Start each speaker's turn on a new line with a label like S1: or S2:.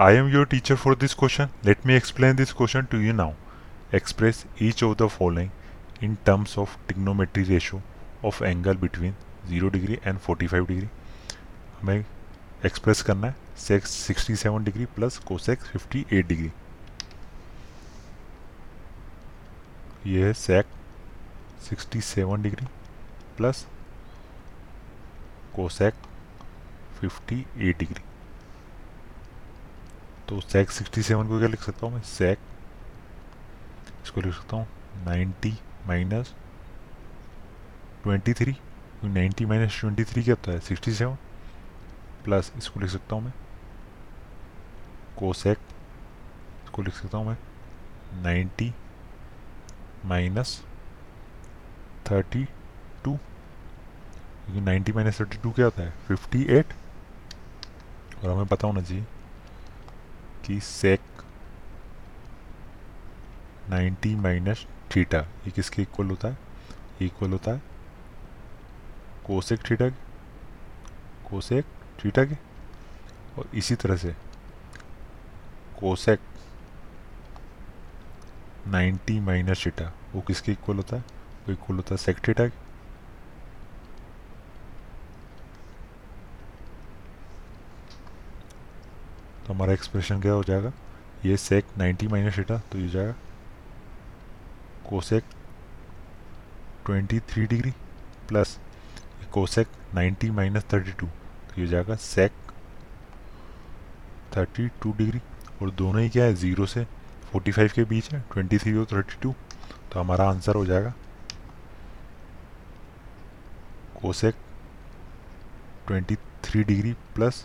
S1: I am your teacher for this question. Let me explain this question to you now. Express each of the following in terms of trigonometry ratio of angle between 0 degree and 45 degree. हमें express करना है sec 67 degree plus cosec 58 degree ये है sec 67 degree plus cosec 58 degree तो sec 67 को क्या लिख सकता हूँ मैं? सेक इसको लिख सकता हूँ। 90 minus twenty three ninety minus twenty three क्या होता है? सिक्सटी सेवन प्लस इसको लिख सकता हूँ मैं। कोसेक इसको लिख सकता हूँ मैं। नाइन्टी माइनस थर्टी टू क्योंकि नाइन्टी माइनस थर्टी टू क्या होता है? फिफ्टी एट और हमें पता होना चाहिए। कि सेक नाइन्टी माइनस थीटा ये किसके इक्वल होता है? इक्वल होता है कोसेक थीटा के। कोसेक थीटा के। और इसी तरह से कोसेक 90 माइनस थीटा वो किसके इक्वल होता है? वो इक्वल होता है सेक थीटा के। तो हमारा एक्सप्रेशन क्या हो जाएगा? ये सेक 90 माइनस थीटा तो ये जाएगा cosec 23 degree plus cosec 90 minus thirty तो ये जाएगा सेक 32 डिग्री और दोनों ही क्या है? ज़ीरो से 45 के बीच है 23 और 32 तो हमारा आंसर हो जाएगा cosec 23 degree plus